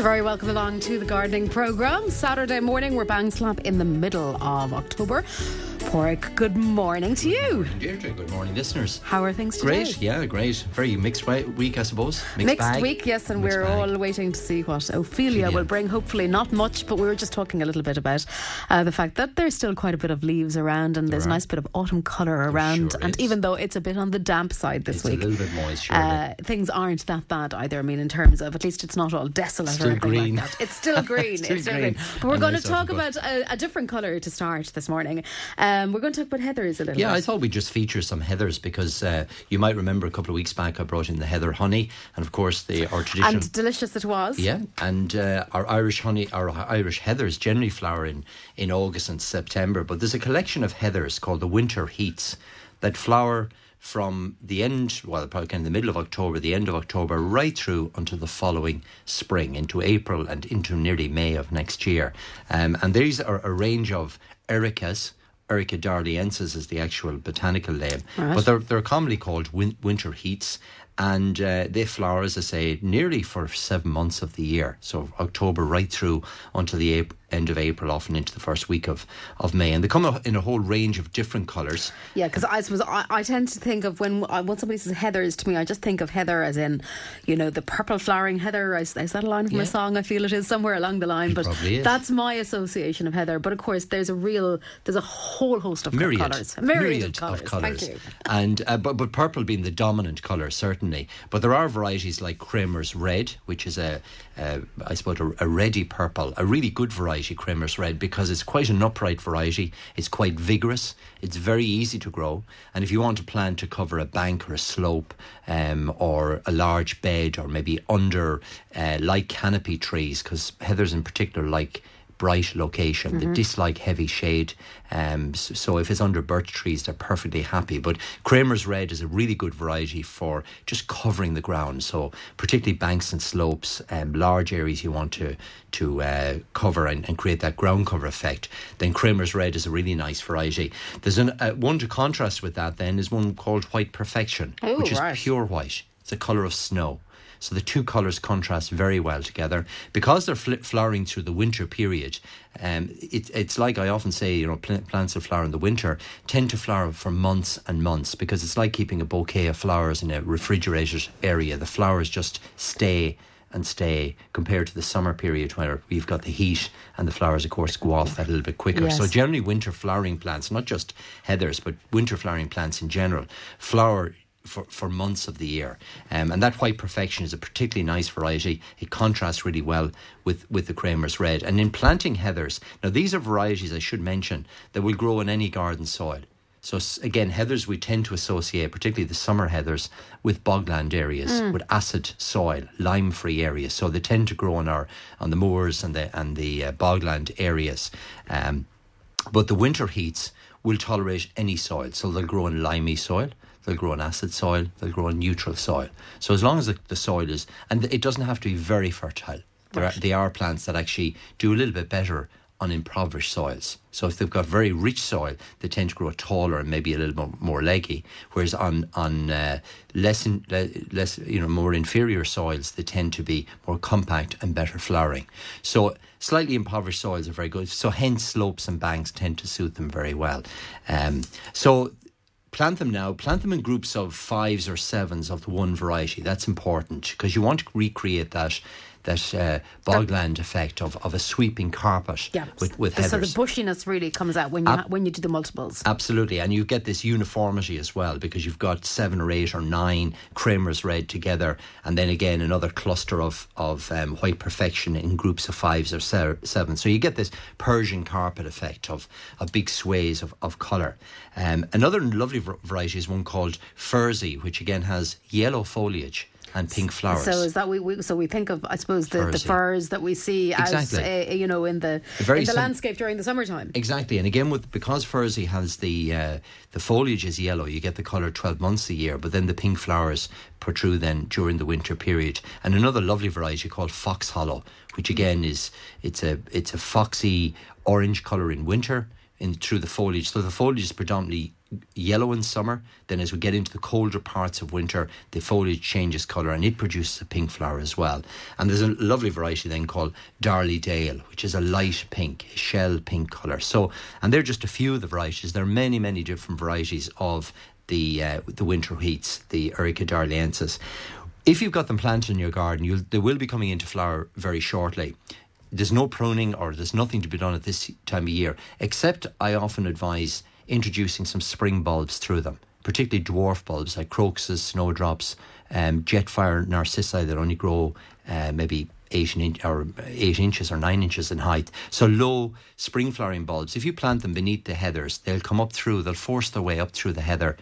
you're very welcome along to the gardening programme. Saturday morning, we're bang slap in the middle of October. Porrick, good morning to you. Deirdre, good morning, listeners. How are things today? Great, yeah, great. Very mixed week, I suppose. Mixed, Mixed bag. week, yes, and Mixed we're bag. all waiting to see what Ophelia Ophelia. will bring. Hopefully, not much, but we were just talking a little bit about uh, the fact that there's still quite a bit of leaves around and there's a nice bit of autumn colour around. sure and is. even though it's a bit on the damp side this It's week, a little bit moist, uh, things aren't that bad either. I mean, in terms of at least it's not all desolate Still or anything green. like that. It's still green. Still it's still green. green. But we're And going to talk about a, a different colour to start this morning. Um, we're going to talk about heathers a little yeah, I thought we'd just feature some heathers because uh, you might remember a couple of weeks back I brought in the heather honey, and of course the our tradition. and delicious it was. Yeah, and uh, our Irish honey, our Irish heathers generally flower in, in August and September, but there's a collection of heathers called the winter heats that flower from the end, well, probably kind of the middle of October, the end of October, right through until the following spring, into April and into nearly May of next year. Um, and these are a range of ericas. Erica darleyensis is the actual botanical name, Right. but they're they're commonly called win- winter heats, and uh, they flower, as I say, nearly for seven months of the year. So October right through until the Ap- end of April, often into the first week of, of May, and they come in a whole range of different colours. Yeah, because I suppose I, I tend to think of when I, when somebody says heathers to me, I just think of heather as in, you know, the purple flowering heather. Is, is that a line from Yeah. a song? I feel it is somewhere along the line, but that's my association of heather. But of course, there's a real, there's a whole host of myriad, colours, a myriad, of of colours. Thank you. And uh, but but purple being the dominant colour certainly. But there are varieties like Kramer's Red, which is a, a I suppose a, a reddy purple, a really good variety, Kramer's Red, because it's quite an upright variety. It's quite vigorous. It's very easy to grow. And if you want a plant to cover a bank or a slope, um, or a large bed, or maybe under uh, light canopy trees, because heathers in particular like bright location. They dislike heavy shade. Um, so, so if it's under birch trees, they're perfectly happy. But Kramer's Red is a really good variety for just covering the ground. So particularly banks and slopes, um, large areas you want to to uh, cover and, and create that ground cover effect. Then Kramer's Red is a really nice variety. There's an, uh, one to contrast with that. Then is one called White Perfection, Oh, which is right. pure white. It's a colour of snow. So the two colours contrast very well together because they're fl- flowering through the winter period. Um, it, it's like I often say, you know, pl- plants that flower in the winter tend to flower for months and months because it's like keeping a bouquet of flowers in a refrigerated area. The flowers just stay and stay compared to the summer period where we've got the heat and the flowers, of course, go off that a little bit quicker. So generally, winter flowering plants, not just heathers, but winter flowering plants in general, flower for, for months of the year. Um, and that white perfection is a particularly nice variety. It contrasts really well with, with the Kramer's red. And in planting heathers, now these are varieties I should mention that will grow in any garden soil. So again, heathers we tend to associate, particularly the summer heathers, with bogland areas, with acid soil, lime-free areas. So they tend to grow on our on the moors and the and the uh, bogland areas. Um, but the winter heats will tolerate any soil. So they'll grow in limey soil, they'll grow in acid soil, they'll grow in neutral soil. So as long as the, the soil is, and it doesn't have to be very fertile. There are, there are plants that actually do a little bit better on impoverished soils. So if they've got very rich soil, they tend to grow taller and maybe a little more, more leggy. Whereas on on uh, less in, less you know more inferior soils, they tend to be more compact and better flowering. So slightly impoverished soils are very good. So hence slopes and banks tend to suit them very well. Um, so plant them now. Plant them in groups of fives or sevens of the one variety. That's important because you want to recreate that that uh, bogland effect of, of a sweeping carpet Yeah. with with so the bushiness really comes out when you Ab- when you do the multiples. Absolutely, and you get this uniformity as well because you've got seven or eight or nine Kramer's red together, and then again another cluster of of um, white perfection in groups of fives or se- seven. So you get this Persian carpet effect of of big sways of of colour. Um, another lovely var- variety is one called Furzey, which again has yellow foliage and pink flowers. So is that we, we so we think of I suppose the, the furs that we see Exactly. out uh, you know in the Very in the sim- landscape during the summertime. Exactly, and again with because Furzey has the uh, the foliage is yellow, you get the colour twelve months a year, but then the pink flowers protrude then during the winter period. And another lovely variety called Fox Hollow, which again is it's a it's a foxy orange colour in winter in through the foliage. So the foliage is predominantly yellow in summer. Then, as we get into the colder parts of winter, the foliage changes colour and it produces a pink flower as well. And there's a lovely variety then called Darley Dale, which is a light pink, shell pink colour. So, and they're just a few of the varieties. There are many, many different varieties of the uh, the winter wheats, the Erica darleyensis. If you've got them planted in your garden, they will be coming into flower very shortly there's no pruning or there's nothing to be done at this time of year, except I often advise introducing some spring bulbs through them, particularly dwarf bulbs like crocuses, snowdrops, um, jetfire narcissi that only grow uh, maybe eight, in, or eight inches or nine inches in height. So low spring flowering bulbs. If you plant them beneath the heathers, they'll come up through. They'll force their way up through the heather.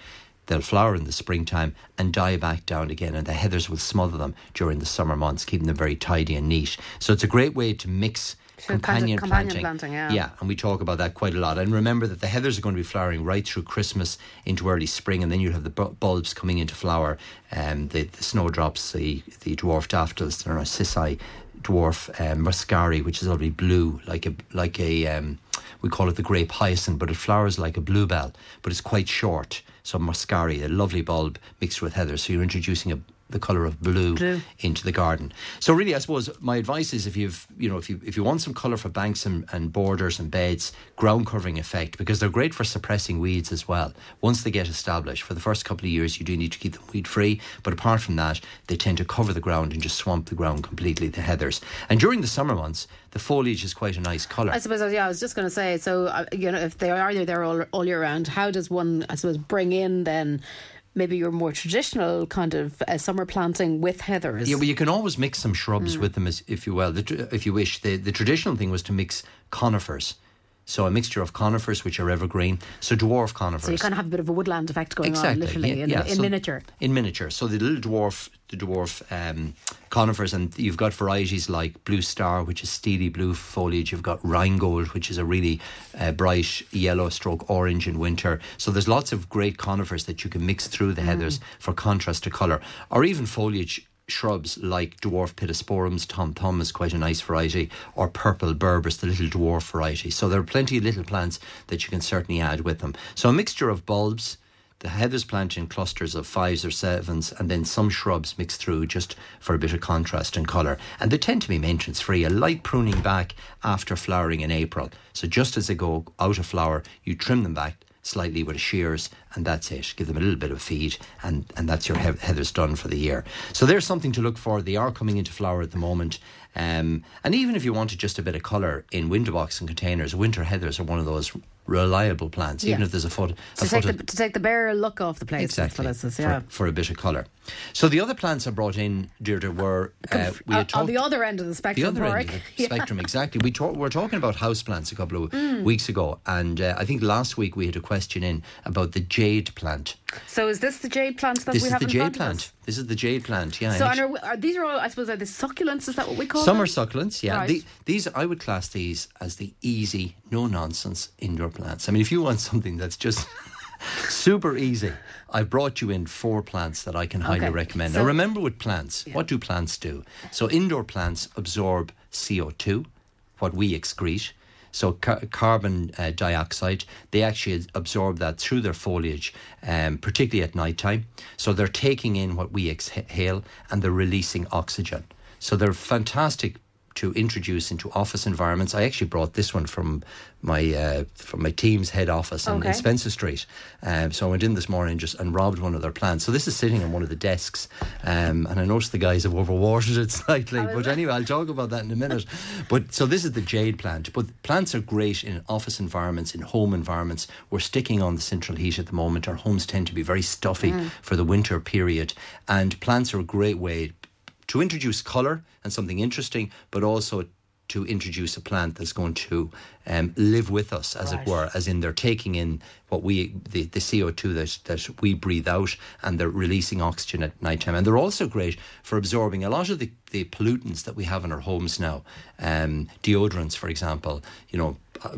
They'll flower in the springtime and die back down again, and the heathers will smother them during the summer months, keeping them very tidy and neat. So it's a great way to mix companion, companion, planting. planting yeah. yeah, and we talk about that quite a lot. And remember that the heathers are going to be flowering right through Christmas into early spring, and then you have the bulbs coming into flower, um, the, the snowdrops, the, the dwarf daffodils, the narcissi, dwarf um, muscari, which is already blue, like a like a um, we call it the grape hyacinth, but it flowers like a bluebell, but it's quite short. So muscari, a lovely bulb mixed with heather. So you're introducing a the colour of blue, blue, into the garden. So really, I suppose my advice is if you've you know if you if you want some colour for banks and, and borders and beds, ground covering effect because they're great for suppressing weeds as well. Once they get established, for the first couple of years, you do need to keep them weed free. But apart from that, they tend to cover the ground and just swamp the ground completely. The heathers and during the summer months, the foliage is quite a nice colour. I suppose, yeah, I was just going to say. So uh, you know, if they are there all all year round, how does one, I suppose, bring in then? Maybe your more traditional kind of uh, summer planting with heathers. Yeah, well, you can always mix some shrubs mm. with them, as, if you will. The, if you wish, the the traditional thing was to mix conifers. So a mixture of conifers, which are evergreen, so dwarf conifers. So you kind of have a bit of a woodland effect going exactly. on, literally, yeah, in, yeah. in so miniature. In miniature. So the little dwarf, the dwarf um, conifers, and you've got varieties like Blue Star, which is steely blue foliage. You've got Rheingold, which is a really uh, bright yellow stroke orange in winter. So there's lots of great conifers that you can mix through the mm. heathers for contrast to colour, or even foliage shrubs like dwarf pittosporums, tom thumb is quite a nice variety, or purple berberis, the little dwarf variety. So there are plenty of little plants that you can certainly add with them. So a mixture of bulbs, the heathers planted in clusters of fives or sevens, and then some shrubs mixed through just for a bit of contrast and colour. And they tend to be maintenance free. A light pruning back after flowering in April. So just as they go out of flower, you trim them back slightly with shears, and that's it. Give them a little bit of feed, and, and that's your heathers done for the year. So there's something to look for. They are coming into flower at the moment. Um, and even if you wanted just a bit of colour in window box and containers, winter heathers are one of those reliable plants, even if there's a foot. To, a take foot the, to take the bare look off the place. Exactly. Yeah. for, for, a bit of colour. So the other plants I brought in, Deirdre, were uh, we had talked, on the other end of the spectrum. The other end of the yeah. spectrum, exactly. We talk, were talking about house plants a couple of mm. weeks ago, and uh, I think last week we had a question in about the jade plant. So is this the jade plant that this we have? This is the jade plant. This is the jade plant. Yeah. So are, are, these are all? I suppose are the succulents? Is that what we call Some them? are succulents. Yeah. Right. The, these I would class these as the easy, no nonsense indoor plants. I mean, if you want something that's just super easy, I brought you in four plants that I can highly okay. recommend. So, now, remember with plants, yeah. what do plants do? So indoor plants absorb CO two, what we excrete. So car- carbon uh, dioxide, they actually absorb that through their foliage, um, particularly at night time. So they're taking in what we exhale and they're releasing oxygen. So they're fantastic to introduce into office environments. I actually brought this one from my uh, from my team's head office in, okay. in Spencer Street. Um, so I went in this morning just and robbed one of their plants. So this is sitting on one of the desks, um, and I noticed the guys have overwatered it slightly. Oh, but anyway, I'll talk about that in a minute. but so this is the jade plant. But plants are great in office environments, in home environments. We're sticking on the central heat at the moment. Our homes tend to be very stuffy Mm. for the winter period, and plants are a great way to introduce colour and something interesting, but also to introduce a plant that's going to um, live with us, as Right. it were, as in they're taking in what we the, the CO two that that we breathe out, and they're releasing oxygen at night time, and they're also great for absorbing a lot of the, the pollutants that we have in our homes now, um, deodorants, for example, you know. Uh,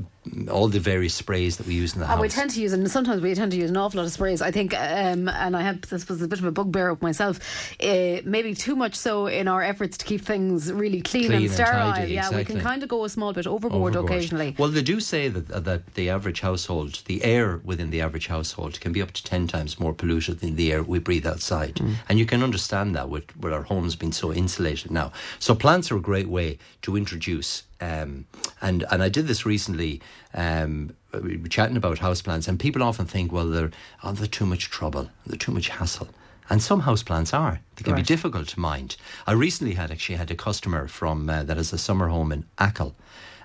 all the various sprays that we use in the And house. we tend to use, and sometimes we tend to use an awful lot of sprays. I think, um, and I have this was a bit of a bugbear of myself. Uh, maybe too much so in our efforts to keep things really clean, Clean and and sterile. tidy, yeah, we can kind of go a small bit overboard, overboard. occasionally. Well, they do say that that the average household, the air within the average household, can be up to ten times more polluted than the air we breathe outside, Mm. and you can understand that with with our homes being so insulated now. So plants are a great way to introduce. Um, and and I did this recently. Um, we were chatting about houseplants, and people often think, well, they're oh, they're too much trouble, they're too much hassle. And some houseplants are. They can Right. be difficult to mind. I recently had actually had a customer from uh, that has a summer home in Achill,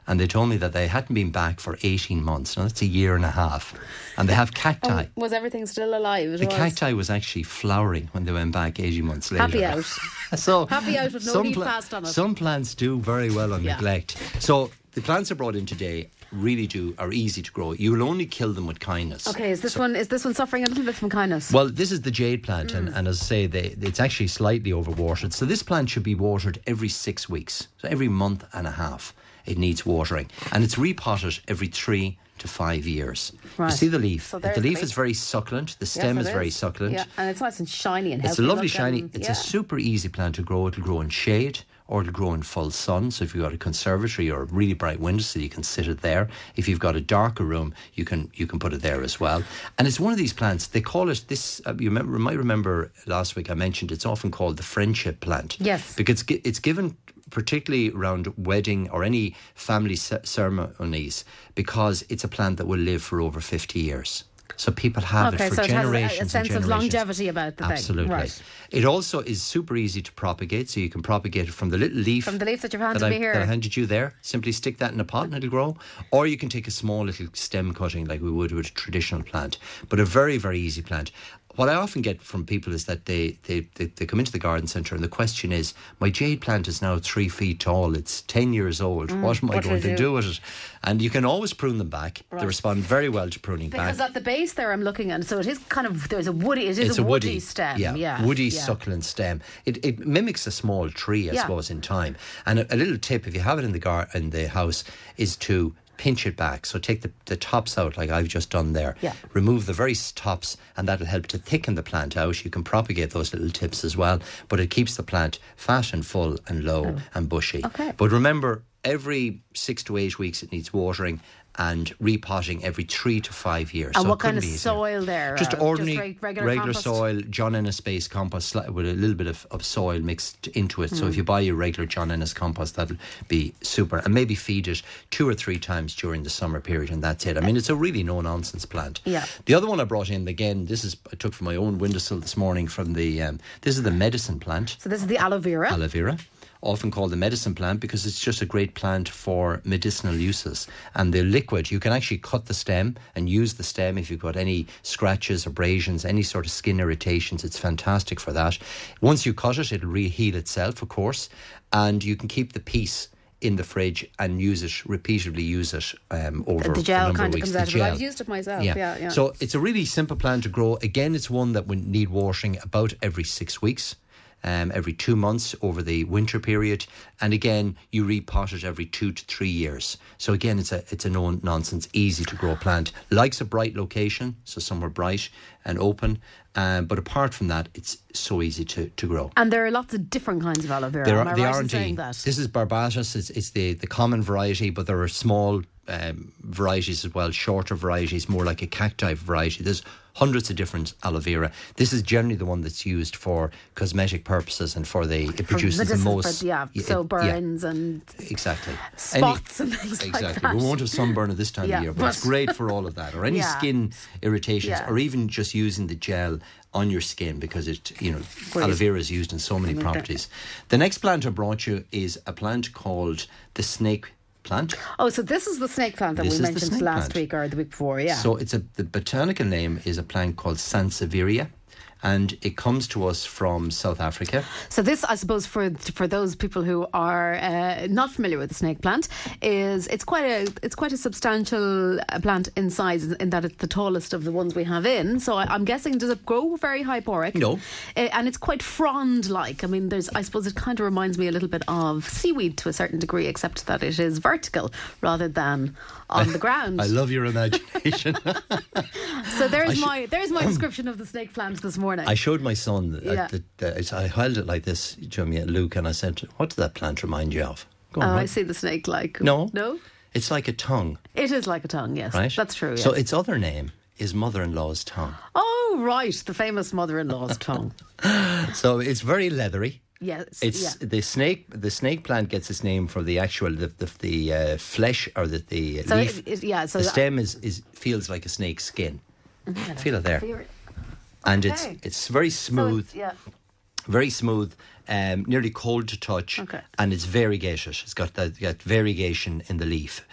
and they told me that they hadn't been back for 18 months. Now that's a year and a half. And they have cacti. Oh, was everything still alive? The was. cacti was actually flowering when they went back 18 months later. Happy out. so Happy out with no some heat passed on it. Some plants do very well on Yeah. neglect. So the plants are brought in today really do are easy to grow. You will only kill them with kindness. Okay, is this one is this one suffering a little bit from kindness? Well, this is the jade plant, Mm. and, and as I say, they, it's actually slightly overwatered. So this plant should be watered every six weeks. So every month and a half, it needs watering, and it's repotted every three to five years. Right. You see the leaf. So the the leaf leaf. is very succulent. The Yes, stem is, very succulent. Yeah, and it's nice and shiny and healthy. It's a lovely shiny. It's yeah. a super easy plant to grow. It'll grow in shade or it'll grow in full sun. So if you've got a conservatory or a really bright windowsill, you can sit it there. If you've got a darker room, you can you can put it there as well. And it's one of these plants. They call it this. Uh, you remember, might remember last week I mentioned it's often called the friendship plant. Yes. because it's given particularly around wedding or any family ceremonies because it's a plant that will live for over 50 years. So people have Okay, it for so it has a- sense of longevity about the thing. Absolutely. Right. It also is super easy to propagate, so you can propagate it from the little leaf. From the leaf that you've handed I, me here. That I handed you there. Simply stick that in a pot and it'll grow. Or you can take a small little stem cutting like we would with a traditional plant. But a very, very easy plant. What I often get from people is that they, they, they, they come into the garden centre and the question is, my jade plant is now three feet tall, it's 10 years old, what am I Mm, what going to do? do with it? And you can always prune them back. They respond very well to pruning because back. at the base there, I'm looking at, so it is kind of there's a woody. It is it's a a woody, woody stem. yeah, Yeah, woody yeah. succulent stem. It, it mimics a small tree, I Yeah. suppose, in time. And a, a little tip, if you have it in the gar- in the house, is to pinch it back. So take the, the tops out, like I've just done there. Yeah. Remove the very tops, and that'll help to thicken the plant out. You can propagate those little tips as well, but it keeps the plant fat and full and low oh. and bushy. Oh. Okay. But remember, every six to eight weeks it needs watering. And repotting every three to five years. And So what kind of soil there? Just Uh, ordinary, reg- regular, compost? soil, John Innes based compost with a little bit of, of soil mixed into it. So if you buy your regular John Innes compost, that'll be super. And maybe feed it two or three times during the summer period, and that's it. I mean, it's a really no nonsense plant. Yeah. The other one I brought in again, this is I took from my own windowsill this morning from the. Um, this is the medicine plant So this is the aloe vera. aloe vera, often called the medicine plant because it's just a great plant for medicinal uses. And the liquid, you can actually cut the stem and use the stem if you've got any scratches, abrasions, any sort of skin irritations. It's fantastic for that. Once you cut it, it'll re-heal itself, of course, and you can keep the piece. In the fridge and use it repeatedly. Use it um, over the a gel number kind of of weeks. comes The out of it. I've used it myself. Yeah, yeah. So it's a really simple plant to grow. Again, it's one that would need watering about every six weeks. Um, every two months over the winter period, and again you repot it every two to three years. So again, it's a it's a no nonsense, easy to grow plant. Likes a bright location, so somewhere bright and open. Um, but apart from that, it's so easy to, to grow. and there are lots of different kinds of aloe vera. There Am I they right are in saying that? This is barbatus. It's, it's the, the common variety, but there are small um, varieties as well, shorter varieties, more like a cacti variety. There's hundreds of different aloe vera. This is generally the one that's used for cosmetic purposes and for the it produces the most. for- yeah, it- so yeah, burns and exactly. spots and things like exactly. that. We won't have sunburn at this time Yeah, of year, but, it's great for all of that, or any Yeah. skin irritations, Yeah. or even just using the gel on your skin because it, you know, Great. aloe vera is used in so many properties. The next plant I brought you is a plant called the snake plant. Oh, so this is the snake plant that This we mentioned last plant. week or the week before, yeah. So it's a the botanical name is a plant called Sansevieria. And it comes to us from South Africa. So this, I suppose, for for those people who are uh, not familiar with the snake plant, is it's quite a it's quite a substantial uh, plant in size in that it's the tallest of the ones we have in. So I, am guessing does it grow very hyporheic? No, uh, and it's quite frond like. I mean, there's I suppose it kind of reminds me a little bit of seaweed to a certain degree, except that it is vertical rather than on the ground. I love your imagination. so there's my there's my description of the snake plant this morning. I showed my son. Yeah. That, I held it like this, Jimmy and Luke, and I said, "What does that plant remind you of?" Go on, oh, right? I see the snake like. No, no. It's like a tongue. It is like a tongue. Yes, right. That's true. Yes. So its other name is mother-in-law's tongue. Oh, right, the famous mother-in-law's tongue. so it's very leathery. Yes, it's yeah. the snake. The snake plant gets its name from the actual the the, the uh, flesh or the the so leaf. It, it, yeah, so the stem is, is feels like a snake's skin. Mm-hmm. Feel it there, and it's it's very smooth. So yeah. Very smooth, um, nearly cold to touch, okay. and it's variegated. It's got that got variegation in the leaf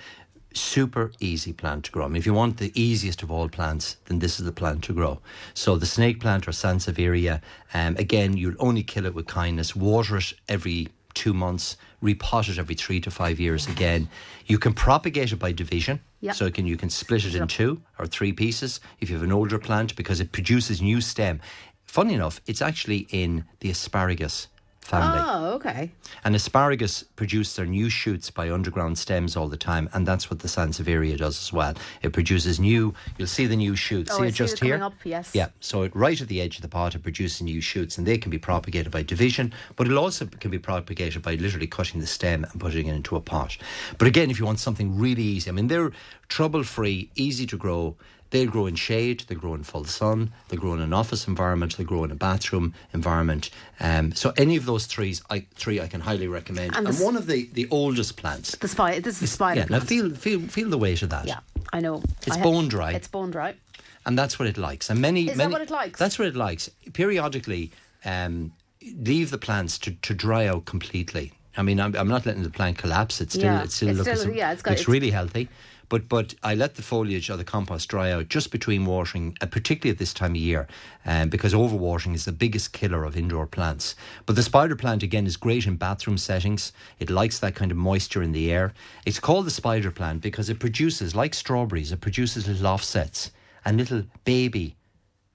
super easy plant to grow. I mean, if you want the easiest of all plants, then this is the plant to grow. So the snake plant or Sansevieria, um, again, you'll only kill it with kindness. Water it every two months, repot it every three to five years again. You can propagate it by division. Yep. So can, you can split it in two or three pieces if you have an older plant because it produces new stem. Funny enough, it's actually in the asparagus family. Oh, okay. And asparagus produce their new shoots by underground stems all the time, and that's what the Sansevieria does as well. It produces new. You'll see the new shoots. Oh, see I it just see it here. Up, yes. Yeah. So it, right at the edge of the pot, it produces new shoots, and they can be propagated by division, but it also can be propagated by literally cutting the stem and putting it into a pot. But again, if you want something really easy, I mean, they're trouble-free, easy to grow. They'll grow in shade, they grow in full sun, they grow in an office environment, they grow in a bathroom environment. Um, so any of those three, I, three I can highly recommend. And, and one of the, the oldest plants. The spider. This is the spider. Yeah, plant. now feel feel feel the weight of that. Yeah, I know. It's I bone dry. It's bone dry. And that's what it likes. And many is many, that what it likes? That's what it likes. Periodically, um, leave the plants to, to dry out completely. I mean, I'm, I'm not letting the plant collapse. It's still Yeah, it still it's looks still- yeah, it's got- looks it's- really healthy. But but I let the foliage or the compost dry out just between watering, uh, particularly at this time of year, um, because overwatering is the biggest killer of indoor plants. But the spider plant again is great in bathroom settings. It likes that kind of moisture in the air. It's called the spider plant because it produces, like strawberries, it produces little offsets and little baby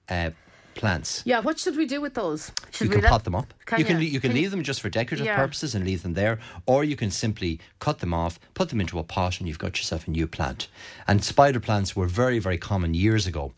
uh, plants. Yeah, what should we do with those? Should you we can pot them up. Can you can you? can Can you- leave them just for decorative Yeah. purposes and leave them there, or you can simply cut them off, put them into a pot, and you've got yourself a new plant. And spider plants were very very common years ago.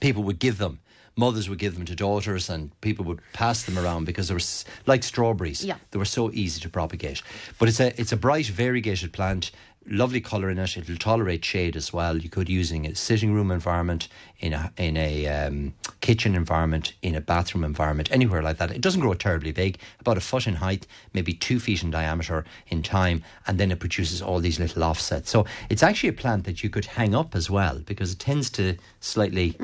People would give them. Mothers would give them to daughters, and people would pass them around because they were like strawberries. Yeah. they were so easy to propagate. But it's a it's a bright variegated plant. Lovely colour in it. It'll tolerate shade as well. You could use in a sitting room environment, in a in a um, kitchen environment, in a bathroom environment, anywhere like that. It doesn't grow terribly big, about a foot in height, maybe two feet in diameter in time, and then it produces all these little offsets. So it's actually a plant that you could hang up as well because it tends to slightly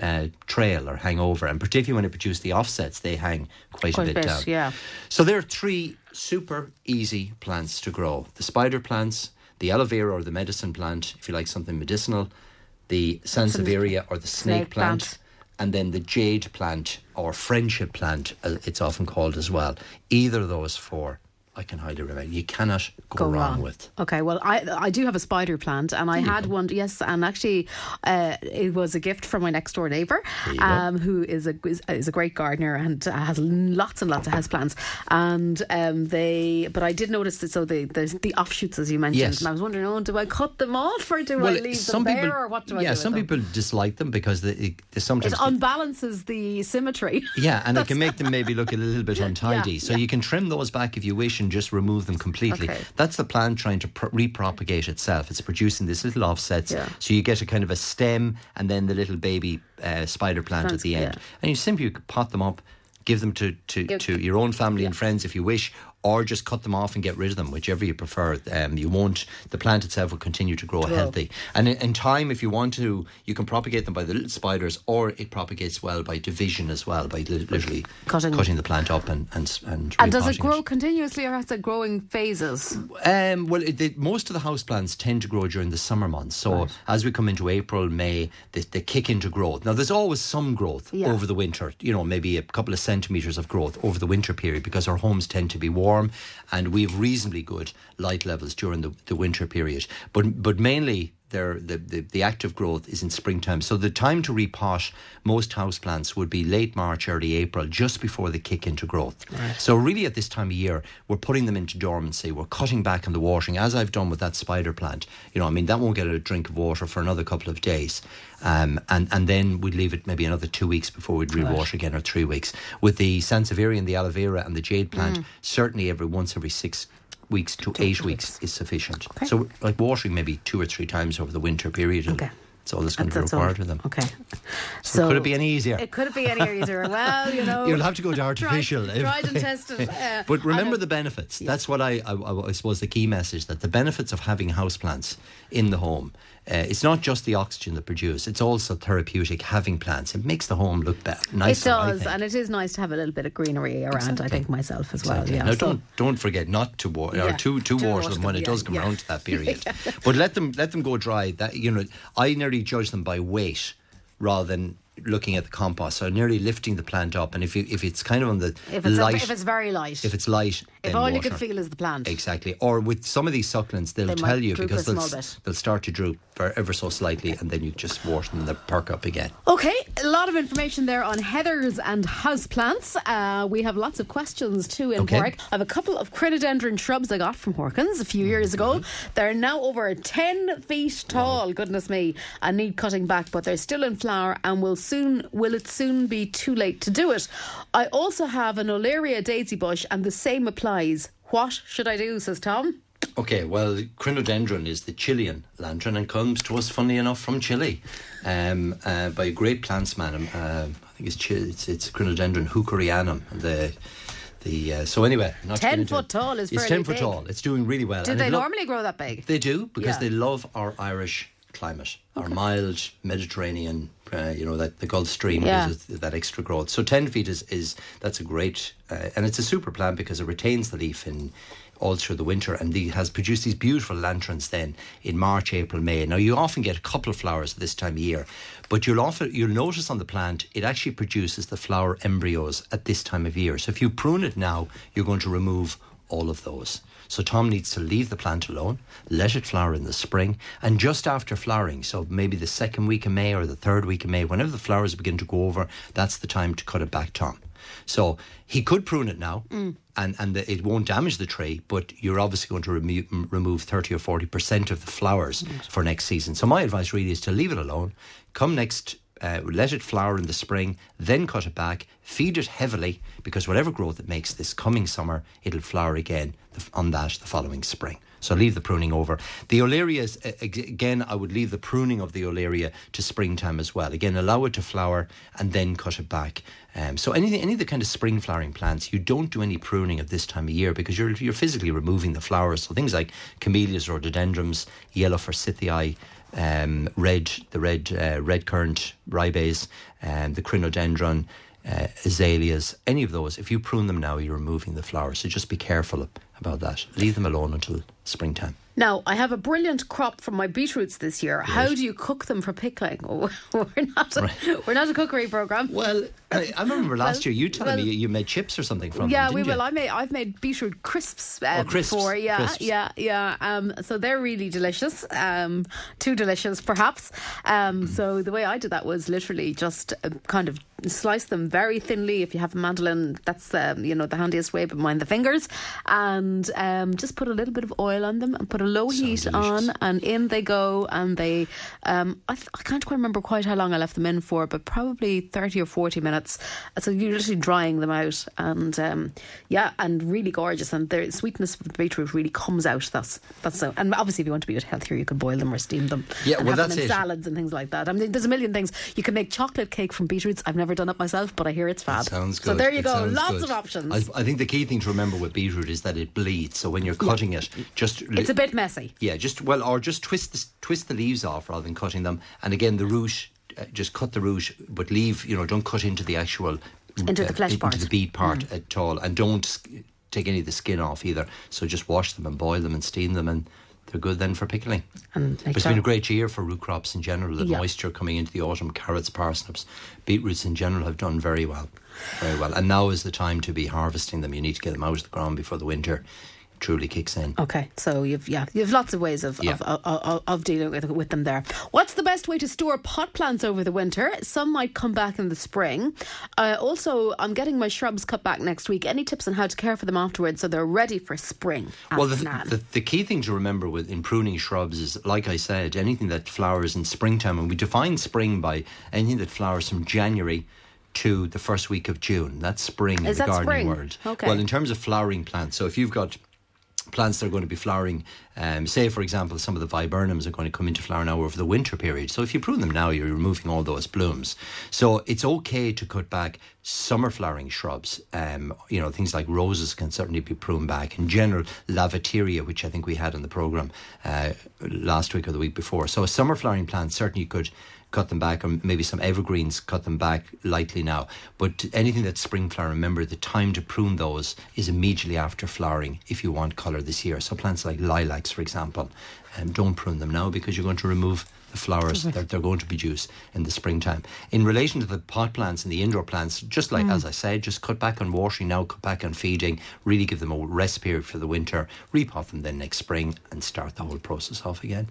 uh, trail or hang over, and particularly when it produces the offsets, they hang quite, Quite a a bit bit, down. yeah. So there are three super easy plants to grow: the spider plants, the aloe vera or the medicine plant, if you like something medicinal, the sansevieria or the snake, snake plant, plant. and then the jade plant or friendship plant, uh, it's often called as well. Either of those four, I can highly recommend. You cannot go, go wrong, with. Okay, well, I I do have a spider plant, and I had one. Yes, and actually, uh, it was a gift from my next door neighbour, um, who is a is, a great gardener and has lots and lots of house plants. And um, they, but I did notice that so the the, the offshoots, as you mentioned, Yes. and I was wondering, oh, do I cut them off or do I leave some them people, there, or what do I yeah, do? some them? people dislike them because they, they It unbalances the symmetry. Yeah, and it can make them maybe look a little bit untidy. Yeah, so yeah. you can trim those back if you wish and just remove them completely. Okay. That's the plant trying to pr- repropagate itself. It's producing these little offsets. Yeah. So you get a kind of a stem and then the little baby uh, spider plant at the end. yeah. And you simply pot them up, give them to, to, to your own family and friends if you wish. Or just cut them off and get rid of them, whichever you prefer. Um, you won't. The plant itself will continue to grow healthy, and in, in time, if you want to, you can propagate them by the little spiders, or it propagates well by division as well, by literally Cutting. cutting the plant up and and and. And does it grow continuously or has it growing phases? um, well, it, it, most of the house plants tend to grow during the summer months. So as we come into April, May, they, they kick into growth. Now, there's always some growth Yeah. over the winter, you know, maybe a couple of centimetres of growth over the winter period because our homes tend to be warm and we have reasonably good light levels during the, the winter period. But, but mainly, the, the, the active growth is in springtime. So the time to repot most houseplants would be late March, early April, just before they kick into growth. So really at this time of year, we're putting them into dormancy. We're cutting back on the watering, as I've done with that spider plant. You know, I mean, that won't get a drink of water for another couple of days. Um, and, and then we'd leave it maybe another two weeks before we'd rewater again, or three weeks. With the Sansevieria and the aloe vera and the jade plant, certainly every once every six weeks to eight weeks is sufficient. Okay. So, like watering maybe two or three times over the winter period. and Okay. That's all that's going to be required with them. Okay. So, could it be any easier? It could be any easier. Well, you know. You'll have to go to artificial. Tried, tried and tested. Uh, But remember the benefits. That's what I, I, I suppose the key message that the benefits of having houseplants in the home. Uh, it's not just the oxygen they produce; it's also therapeutic. Having plants, it makes the home look better, It nicer. I does, and it is nice to have a little bit of greenery around. I think myself as Exactly. well. Yeah. Now so- don't don't forget not to water Yeah, or to to to water water them them, when it does come yeah. around to that period. but let them let them go dry. That you know, I nearly judge them by weight rather than looking at the compost. So nearly lifting the plant up, and if you, if it's kind of on the if it's, a- light, if it's very light, if it's light, if all you can feel is the plant. Exactly. Or with some of these succulents, they'll They tell you because they'll, s- they'll start to droop ver- ever so slightly, and then you just water them and they perk up again. Okay, a lot of information there on heathers and houseplants. Uh, we have lots of questions too in Okay. I have a couple of crinodendron shrubs I got from Horkins a few years ago. Mm-hmm. They're now over 10 feet tall, goodness me, and need cutting back, but they're still in flower and will soon will it soon be too late to do it. I also have an Olearia daisy bush and the same applies. What should I do, says Tom? Okay, well, crinodendron is the Chilean lantern and comes to us, funnily enough, from Chile um, uh, by a great plantsman. Um, uh, I think it's, it's it's crinodendron hookerianum. The the uh, so anyway, not 10 get into foot tall is it's ten foot tall. It's doing really well. Do and they lo- normally grow that big? They do because Yeah. they love our Irish climate, our mild Mediterranean. Uh, you know that the Gulf Stream Yeah. gives us that extra growth. So ten feet is is that's a great uh, and it's a super plant because it retains the leaf in all through the winter and the, has produced these beautiful lanterns then in March, April, May. Now you often get a couple of flowers at this time of year, but you'll often you'll notice on the plant it actually produces the flower embryos at this time of year. So if you prune it now, you're going to remove all of those. So Tom needs to leave the plant alone, let it flower in the spring, and just after flowering, so maybe the second week of May or the third week of May, whenever the flowers begin to go over, that's the time to cut it back, Tom. So he could prune it now, mm. and and the, it won't damage the tree, but you're obviously going to remo- remove thirty or forty percent of the flowers for next season. So my advice really is to leave it alone. Come next uh, let it flower in the spring, then cut it back, feed it heavily because whatever growth it makes this coming summer, it'll flower again on that the following spring. So leave the pruning over. The olearias, uh, again, I would leave the pruning of the olearia to springtime as well. Again, allow it to flower and then cut it back. Um, so anything, any of the kind of spring flowering plants, you don't do any pruning at this time of year because you're you're physically removing the flowers. So things like camellias, rhododendrons, yellow forsythia, um, red, the red, uh, red currant ribes, and the crinodendron, uh, azaleas, any of those. If you prune them now, you're removing the flowers. So just be careful about that. Leave them alone until springtime. Now, I have a brilliant crop from my beetroots this year. How do you cook them for pickling? we're not a, we're not a cookery program. Well, I, I remember last Well, year you telling well- me you, you made chips or something from yeah, them. we didn't will. I made I've made beetroot crisps, uh, Oh, crisps, before. Yeah, crisps. yeah, yeah. Um, so they're really delicious. Um, too delicious, perhaps. Um, Hmm. so the way I did that was literally just uh, kind of slice them very thinly. If you have a mandolin, that's um, you know the handiest way, but mind the fingers. And and um, just put a little bit of oil on them and put a low Sounds heat delicious. on, and in they go. And they, um, I, th- I can't quite remember quite how long I left them in for, but probably thirty or forty minutes. So you're literally drying them out, and um, yeah, and really gorgeous. And the sweetness of the beetroot really comes out. That's that's so. And obviously, if you want to be a bit healthier, you can boil them or steam them. Yeah, and well, have that's them in it. salads and things like that. I mean, there's a million things you can make. Chocolate cake from beetroots. I've never done it myself, but I hear it's fab. Sounds good. So there you It go. Lots good. of options. I, I think the key thing to remember with beetroot is that it bleeds. So when you're cutting it, just it's a bit messy. yeah, just well, or just twist the, twist the leaves off rather than cutting them. And again, the root, uh, just cut the root, but leave. You know, don't cut into the actual Into the flesh part, into the beet part at all, and don't take any of the skin off either. So just wash them and boil them and steam them, and they're good then for pickling. And But it's been a great year for root crops in general. The Yeah. moisture coming into the autumn, carrots, parsnips, beetroots in general have done very well, very well. And now is the time to be harvesting them. You need to get them out of the ground before the winter truly kicks in. Okay, so you've yeah you've lots of ways of Yeah. of, of, of, dealing with with them there. What's the best way to store pot plants over the winter? Some might come back in the spring. Uh, also, I'm getting my shrubs cut back next week. Any tips on how to care for them afterwards so they're ready for spring? Well, the, the, the key thing to remember with in pruning shrubs is, like I said, anything that flowers in springtime, and we define spring by anything that flowers from January to the first week of June. That's spring in Is the that gardening spring? world. Okay. Well, in terms of flowering plants, so if you've got plants that are going to be flowering, um, say for example, some of the viburnums are going to come into flower now over the winter period. So if you prune them now, you're removing all those blooms. So it's okay to cut back summer flowering shrubs. Um, you know, things like roses can certainly be pruned back. In general, lavatera, which I think we had on the program uh, last week or the week before. So a summer flowering plant certainly could cut them back, or maybe some evergreens, cut them back lightly now. But anything that's spring flower, remember the time to prune those is immediately after flowering if you want colour this year. So plants like lilacs, for example, um, don't prune them now because you're going to remove the flowers that they're going to produce in the springtime. In relation to the pot plants and the indoor plants, just like as I said, just cut back on watering now, cut back on feeding, really give them a rest period for the winter, repot them then next spring and start the whole process off again.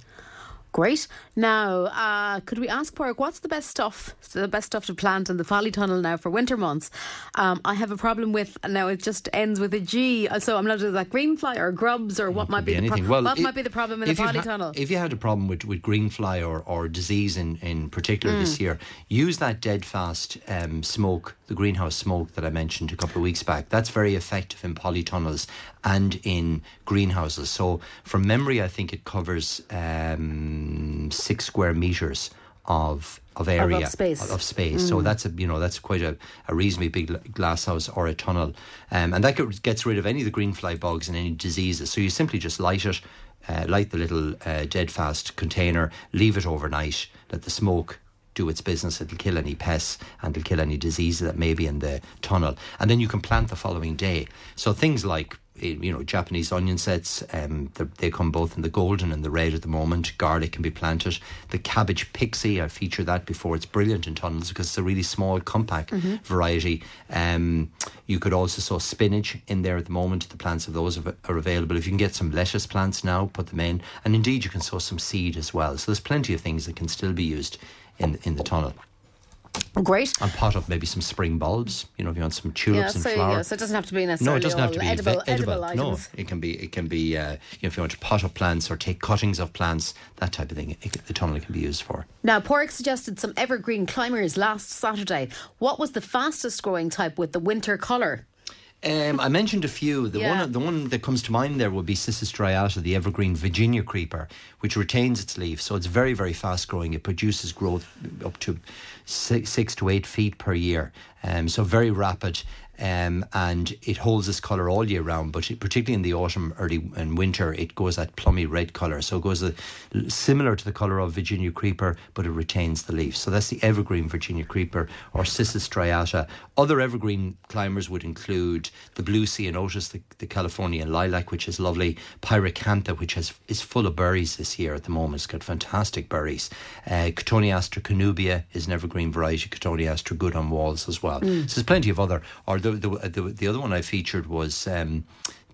Great. Now, uh, could we ask Pork, what's the best stuff, the best stuff to plant in the polytunnel now for winter months? Um, I have a problem with, now it just ends with a G, uh, so I'm not sure that green fly or grubs or what might be, be the pro- anything. Well, what might be the problem in the you've ha- polytunnel? if you had a problem with, with green fly or, or disease in, in particular Mm. this year, use that dead fast um, smoke, the greenhouse smoke that I mentioned a couple of weeks back. That's very effective in polytunnels and in greenhouses. So, from memory, I think it covers um, six square meters of of area space. of, of space. So that's a you know that's quite a, a reasonably big gl- glass house or a tunnel, um, and that gets rid of any of the green fly bugs and any diseases. So you simply just light it, uh, light the little uh, dead fast container, leave it overnight, let the smoke do its business. It'll kill any pests and it'll kill any diseases that may be in the tunnel, and then you can plant the following day. So things like eh, you know Japanese onion sets, um, they- they come both in the golden and the red at the moment. Garlic can be planted. The cabbage pixie, I featured that before. It's brilliant in tunnels because it's a really small, compact variety. Um, you could also sow spinach in there at the moment. The plants of those are, are available. If you can get some lettuce plants now, put them in, and indeed you can sow some seed as well. So there's plenty of things that can still be used in in the tunnel. Great. And pot up maybe some spring bulbs. You know, if you want some Yeah, tulips so, and flower. yeah, so it doesn't have to be necessarily No, it doesn't have to be edible, ve- edible. edible no, it can be. It can be. Uh, you know, if you want to pot up plants or take cuttings of plants, that type of thing, it, the tunnel can be used for. Now, Pork suggested some evergreen climbers last Saturday. What was the fastest growing type with the winter colour? Um, I mentioned a few. The Yeah. one, the one that comes to mind there would be Cissus striata, the evergreen Virginia creeper, which retains its leaves. So it's very, very fast growing. It produces growth up to six, six to eight feet per year. Um, so very rapid. Um, and it holds this colour all year round, but it, particularly in the autumn, early and winter, it goes that plummy red colour. So it goes a, similar to the colour of Virginia creeper, but it retains the leaf. So that's the evergreen Virginia creeper or Cissus striata. Other evergreen climbers would include the blue ceanotus, the, the Californian lilac, which is lovely, pyracantha, which has is full of berries this year at the moment. It's got fantastic berries. Uh, Cotoneaster canubia is an evergreen variety. Cotoneaster good on walls as well. So there's plenty of other. Or the the, the, the other one I featured was um,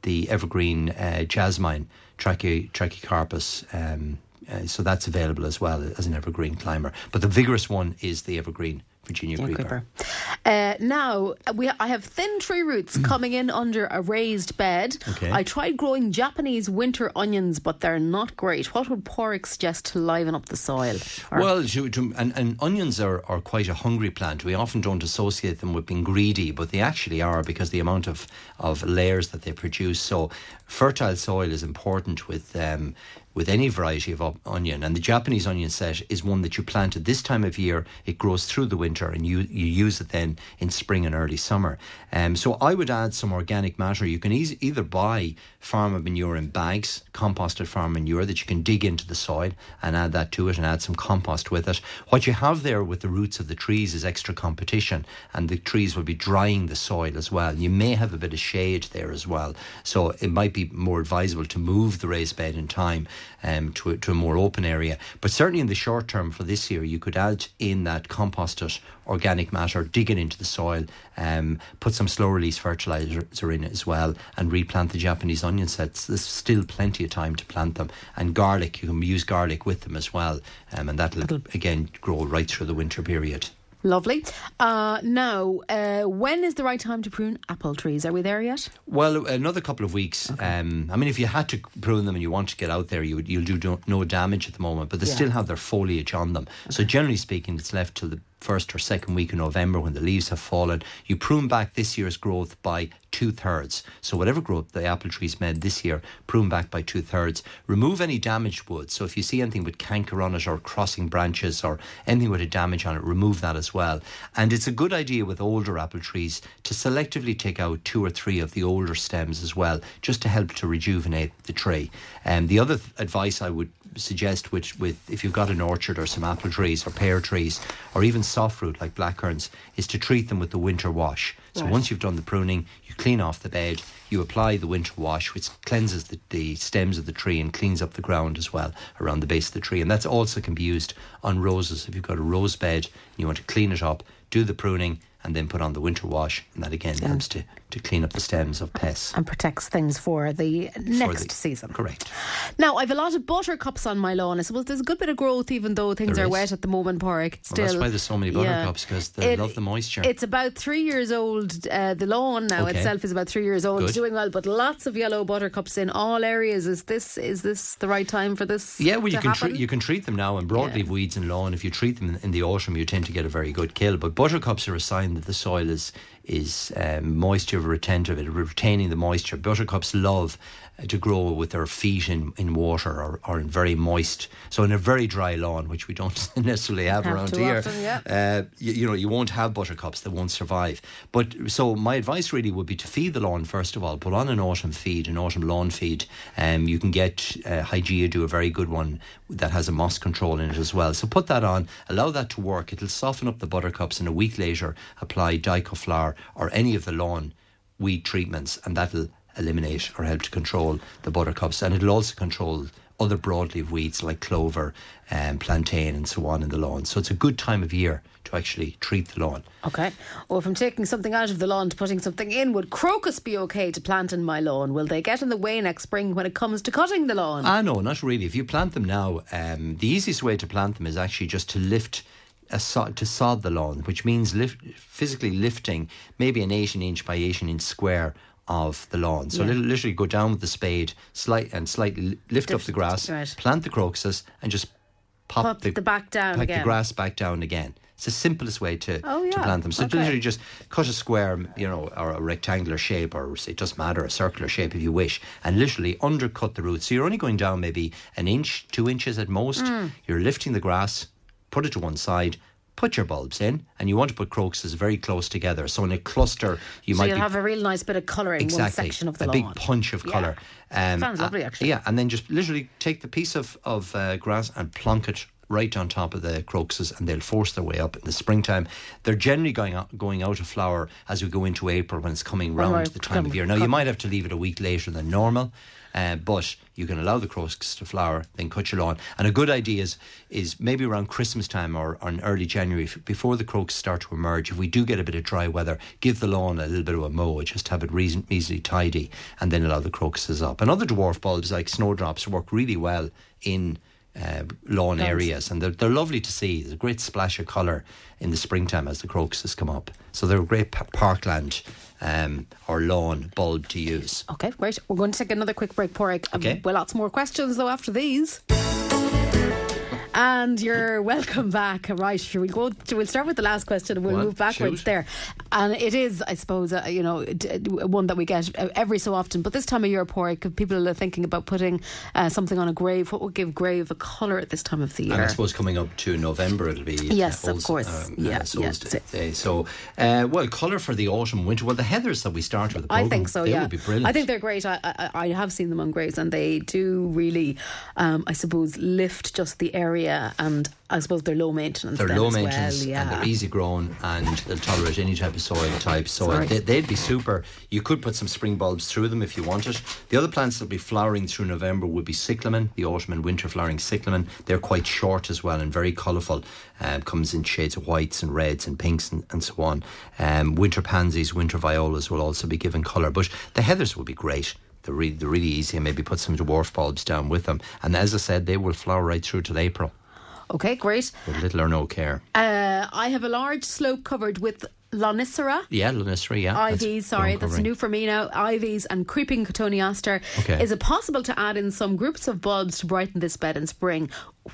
the evergreen uh, jasmine, Trachy, Trachycarpus. Um, uh, so that's available as well as an evergreen climber. But the vigorous one is the evergreen Virginia creeper. Uh, now we I have thin tree roots coming in under a raised bed. Okay. I tried growing Japanese winter onions, but they're not great. What would Porrick suggest to liven up the soil? Or- Well, and, and onions are, are quite a hungry plant. We often don't associate them with being greedy, but they actually are because the amount of, of layers that they produce. So, fertile soil is important with um, with any variety of onion. And the Japanese onion set is one that you plant at this time of year. It grows through the winter, and you you use it then in spring and early summer. Um, so I would add some organic matter. You can eas- either buy farm manure in bags, composted farm manure that you can dig into the soil and add that to it, and add some compost with it. What you have there with the roots of the trees is extra competition, and the trees will be drying the soil as well. You may have a bit of shade there as well, so it might be more advisable to move the raised bed in time um, to, a, to a more open area. But certainly in the short term for this year, you could add in that composted organic matter, dig it into the soil, um, put some slow release fertilizer in it as well, and replant the Japanese onion sets. There's still plenty of time to plant them. And garlic, you can use garlic with them as well, um, and that'll, again grow right through the winter period. Lovely. Uh, now, uh, when is the right time to prune apple trees? Are we there yet? Well, another couple of weeks. Um, I mean, if you had to prune them and you want to get out there, you would, you'll do no, no damage at the moment, but they Yeah. still have their foliage on them. So generally speaking, it's left till the first or second week of November when the leaves have fallen. You prune back this year's growth by two thirds. So whatever growth the apple trees made this year, prune back by two thirds. Remove any damaged wood. So if you see anything with canker on it or crossing branches or anything with a damage on it, remove that as well. And it's a good idea with older apple trees to selectively take out two or three of the older stems as well, just to help to rejuvenate the tree. And the other th- advice I would suggest which with if you've got an orchard or some apple trees or pear trees or even soft fruit like blackcurrants is to treat them with the winter wash. So Right. once you've done the pruning, you clean off the bed, you apply the winter wash, which cleanses the, the stems of the tree and cleans up the ground as well around the base of the tree. And that's also can be used on roses. If you've got a rose bed and you want to clean it up, do the pruning and then put on the winter wash, and that again helps to, to clean up the stems of pests. And protects things for the for next the- season. Correct. Now, I've a lot of buttercups on my lawn. I suppose there's a good bit of growth, even though things There are is. wet at the moment. Well, Still, that's why there's so many buttercups because they It- love the moisture. It's about three years old. Uh, the lawn now Okay. itself is about three years old. It's doing well, but lots of yellow buttercups in all areas. Is this is this the right time for this? Yeah, well, you to can you can treat them now, and broadleaf Yeah. weeds in lawn. If you treat them in, in the autumn, you tend to get a very good kill. But buttercups are a sign that the soil is um, moisture retentive, retaining the moisture. Buttercups love uh, to grow with their feet in, in water or, or in very moist. So in a very dry lawn, which we don't necessarily have, Have around here, often, yeah. uh, you, you know, you won't have buttercups that won't survive. But so my advice really would be to feed the lawn first of all. Put on an autumn feed, an autumn lawn feed. Um, you can get uh, Hygeia do a very good one that has a moss control in it as well. So put that on, allow that to work. It'll soften up the buttercups, and a week later apply Dicophar or any of the lawn weed treatments, and that'll eliminate or help to control the buttercups, and it'll also control other broadleaf weeds like clover and plantain and so on in the lawn. So it's a good time of year to actually treat the lawn. Okay. Or if I'm taking something out of the lawn to putting something in, would crocus be okay to plant in my lawn? Will they get in the way next spring when it comes to cutting the lawn? Ah, no, not really. If you plant them now, um, the easiest way to plant them is actually just to lift. Sod, to sod the lawn, which means lift, physically lifting maybe an 18 inch by 18 inch square of the lawn. So Yeah. literally go down with the spade, slight and slightly li- lift up the grass, right. plant the crocuses, and just pop, Pop the back down again. the grass back down again. It's the simplest way to, Oh, to plant them. So Okay. literally just cut a square, you know, or a rectangular shape, or it doesn't matter, a circular shape if you wish, and literally undercut the roots. So you're only going down maybe an inch, two inches at most. Mm. You're lifting the grass, put it to one side. Put your bulbs in, and you want to put crocuses very close together. So in a cluster, you so might you'll be have a real nice bit of colour in one section of the a lawn. big punch of Yeah. colour. Um, Sounds uh, lovely, actually. Yeah, and then just literally take the piece of of uh, grass and plonk it right on top of the crocuses, and they'll force their way up in the springtime. They're generally going out, going out of flower as we go into April when it's coming round the time come- of year. Now you might have to leave it a week later than normal. Uh, but you can allow the crocuses to flower, then cut your lawn. And a good idea is is maybe around Christmas time or, or in early January, f- before the crocuses start to emerge. If we do get a bit of dry weather, give the lawn a little bit of a mow, just have it reason, reasonably tidy, and then allow the crocuses up. And other dwarf bulbs like snowdrops work really well in uh, lawn areas, and they're, they're lovely to see. There's a great splash of colour in the springtime as the crocuses come up. So they're a great pa- parkland um, or lawn bulb to use. Okay, great. We're going to take another quick break, Porrick. Um, Okay. Well, lots more questions though after these. And you're welcome back. Right, sure. We'll go. To, we'll start with the last question, and we'll move backwards shoot. there. And it is, I suppose, uh, you know, d- one that we get uh, every so often. But this time of year, if people are thinking about putting uh, something on a grave, what would give grave a colour at this time of the year? And I suppose coming up to November, it'll be Yes, uh, of course. um, Yeah, uh, yeah. Day. So, uh, well, colour for the autumn, winter. Well, the heathers that we start with. The I think so. They yeah, would be brilliant. I think they're great. I, I I have seen them on graves, and they do really, um, I suppose, lift just the area. And I suppose they're low maintenance. They're low maintenance well, yeah. and they're easy grown and they'll tolerate any type of soil type. So they, they'd be super. You could put some spring bulbs through them if you wanted. The other plants that'll be flowering through November would be cyclamen, the autumn and winter flowering cyclamen. They're quite short as well and very colourful. Um, comes in shades of whites and reds and pinks and, and so on. Um, winter pansies, winter violas will also be given colour. But the heathers will be great. They're really, they're really easy and maybe put some dwarf bulbs down with them. And as I said, they will flower right through till April Okay, great. with little or no care. Uh, I have a large slope covered with Lonicera. Yeah, Lunisra, yeah. Ivies, sorry, that's new for me now. Ivies and creeping cotoneaster. Okay. Is it possible to add in some groups of bulbs to brighten this bed in spring?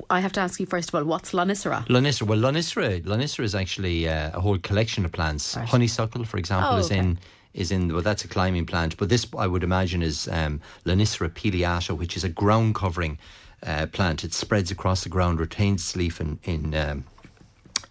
I have to ask you first of all, what's Lonicera? Lonisra. Well, Lonicera, Lonicera is actually uh, a whole collection of plants. Right. Honeysuckle, for example, Oh, is okay. in is in. Well, that's a climbing plant, but this I would imagine is um, Lonicera pileata, which is a ground covering uh, plant. It spreads across the ground, retains its leaf in. in um,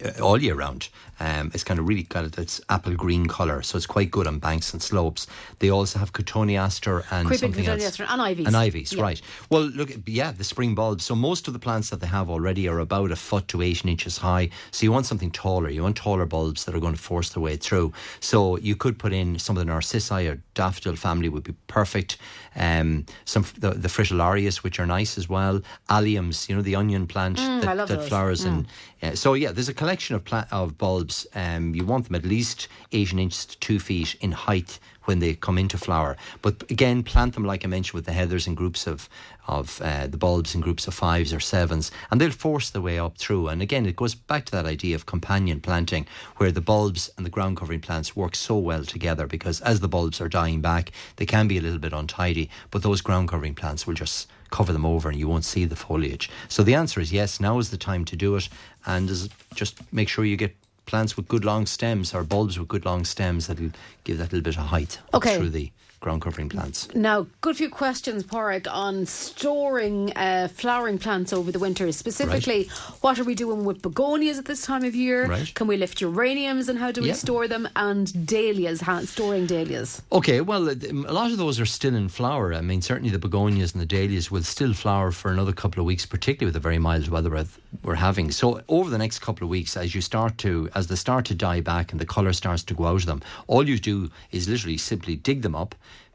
uh, all year round. Um, it's kind of really got its apple green colour, so it's quite good on banks and slopes. They also have cotoneaster and Creeping something else. and ivies. And ivies, Yeah. right. Well, look, yeah, the spring bulbs. So most of the plants that they have already are about a foot to 18 inches high. So you want something taller. You want taller bulbs that are going to force their way through. So you could put in some of the narcissi or daffodil family would be perfect. Um, some the, the fritillarias, which are nice as well. Alliums, you know, the onion plant that, Mm, love that those. Mm. flowers and uh, so yeah, there's a collection of pla- of bulbs. Um, you want them at least 18 inches to two feet in height when they come into flower. But again, plant them like I mentioned with the heathers in groups of of uh, the bulbs in groups of fives or sevens, and they'll force their way up through. And again, it goes back to that idea of companion planting, where the bulbs and the ground covering plants work so well together. Because as the bulbs are dying back, they can be a little bit untidy, but those ground covering plants will just cover them over and you won't see the foliage. So the answer is yes, now is the time to do it and just make sure you get plants with good long stems or bulbs with good long stems that'll give that little bit of height Okay. through the ground covering plants. Now, good few questions, Porrick, on storing uh, flowering plants over the winter. Specifically, what are we doing with begonias at this time of year? Right. Can we lift geraniums and how do we Yeah. store them? And dahlias, how, storing dahlias. Okay, well, a lot of those are still in flower. I mean, certainly the begonias and the dahlias will still flower for another couple of weeks, particularly with the very mild weather we're- we're having. So, over the next couple of weeks, as you start to, as they start to die back and the colour starts to go out of them, all you do is literally simply dig them up,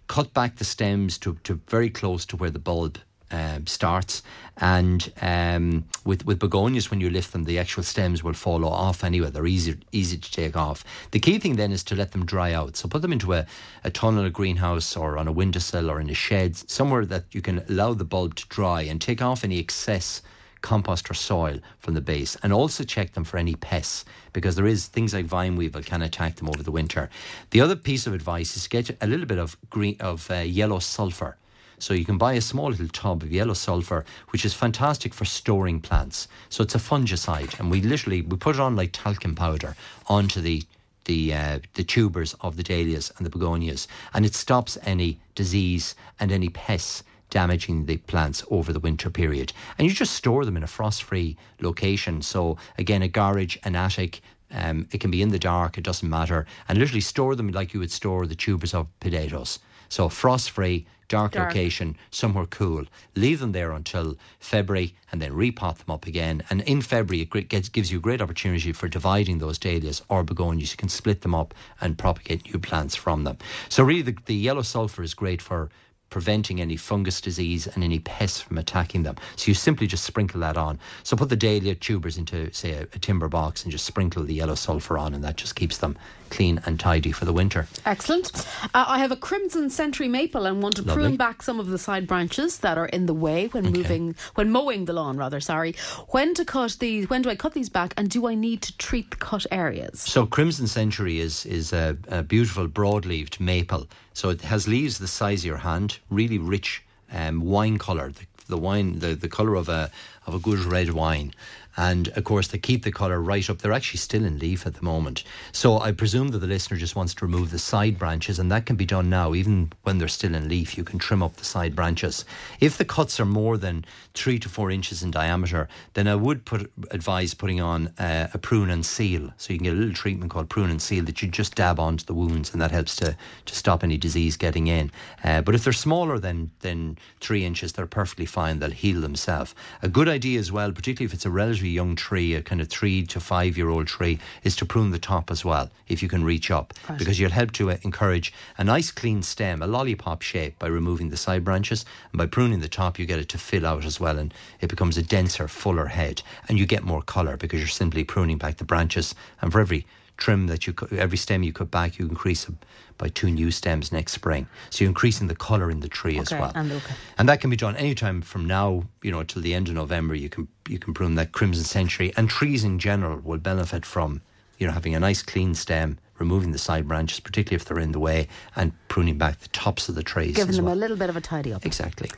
cut back the stems to, to very close to where the bulb um, starts. And um, with with begonias, when you lift them, the actual stems will fall off anyway. They're easy easy to take off. The key thing then is to let them dry out. So put them into a, a tunnel, a greenhouse, or on a windowsill, or in a shed, somewhere that you can allow the bulb to dry and take off any excess compost or soil from the base and also check them for any pests because there is things like vine weevil can attack them over the winter. The other piece of advice is to get a little bit of green of uh, yellow sulfur. So you can buy a small little tub of yellow sulfur, which is fantastic for storing plants. So it's a fungicide, and we literally we put it on like talcum powder onto the the uh, the tubers of the dahlias and the begonias, and it stops any disease and any pests damaging the plants over the winter period. And you just store them in a frost-free location. So again, a garage, an attic. Um, it can be in the dark. It doesn't matter. And literally store them like you would store the tubers of potatoes. So frost-free, dark, Dark. location, somewhere cool. Leave them there until February, and then repot them up again. And in February, it gets, gives you a great opportunity for dividing those dahlias or begonias. You can split them up and propagate new plants from them. So really, the, the yellow sulfur is great for preventing any fungus disease and any pests from attacking them. So you simply just sprinkle that on. So put the dahlia tubers into, say, a, a timber box and just sprinkle the yellow sulphur on, and that just keeps them clean and tidy for the winter. Excellent. Uh, I have a crimson century maple and want to Lovely. prune back some of the side branches that are in the way when moving, when mowing the lawn. Rather, sorry. When to cut these? When do I cut these back? And do I need to treat the cut areas? So Crimson Century is is a, a beautiful broad-leaved maple. So it has leaves the size of your hand, really rich um, wine colour. The, the wine, the, the colour of a of a good red wine. And of course, they keep the colour right up. They're actually still in leaf at the moment. So I presume that the listener just wants to remove the side branches, and that can be done now, even when they're still in leaf. You can trim up the side branches. If the cuts are more than three to four inches in diameter, then I would put advise putting on uh, a prune and seal. So you can get a little treatment called prune and seal that you just dab onto the wounds, and that helps to, to stop any disease getting in. Uh, but if they're smaller than than three inches, they're perfectly fine. They'll heal themselves. A good idea as well, particularly if it's a relatively young tree, a kind of three to five year old tree, is to prune the top as well if you can reach up, Right. because you'll help to uh, encourage a nice clean stem, a lollipop shape, by removing the side branches, and by pruning the top, you get it to fill out as well, and it becomes a denser, fuller head, and you get more colour because you're simply pruning back the branches, and for every trim that you cut, every stem you cut back, you increase it by two new stems next spring. So you're increasing the colour in the tree as well. and okay. And that can be done anytime from now, you know, till the end of November. You can you can prune that crimson century, and trees in general will benefit from you know having a nice clean stem, removing the side branches, particularly if they're in the way, and pruning back the tops of the trees. Giving them well. a little bit of a tidy up. Exactly.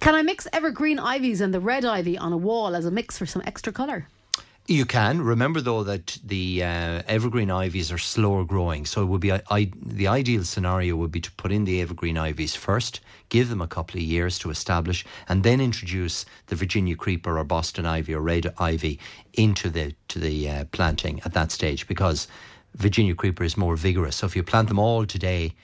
Can I mix evergreen ivies and the red ivy on a wall as a mix for some extra colour? You can remember though that the uh, evergreen ivies are slower growing, so it would be I, I, the ideal scenario would be to put in the evergreen ivies first, give them a couple of years to establish, and then introduce the Virginia creeper or Boston ivy or red ivy into the to the uh, planting at that stage because Virginia creeper is more vigorous. So if you plant them all today,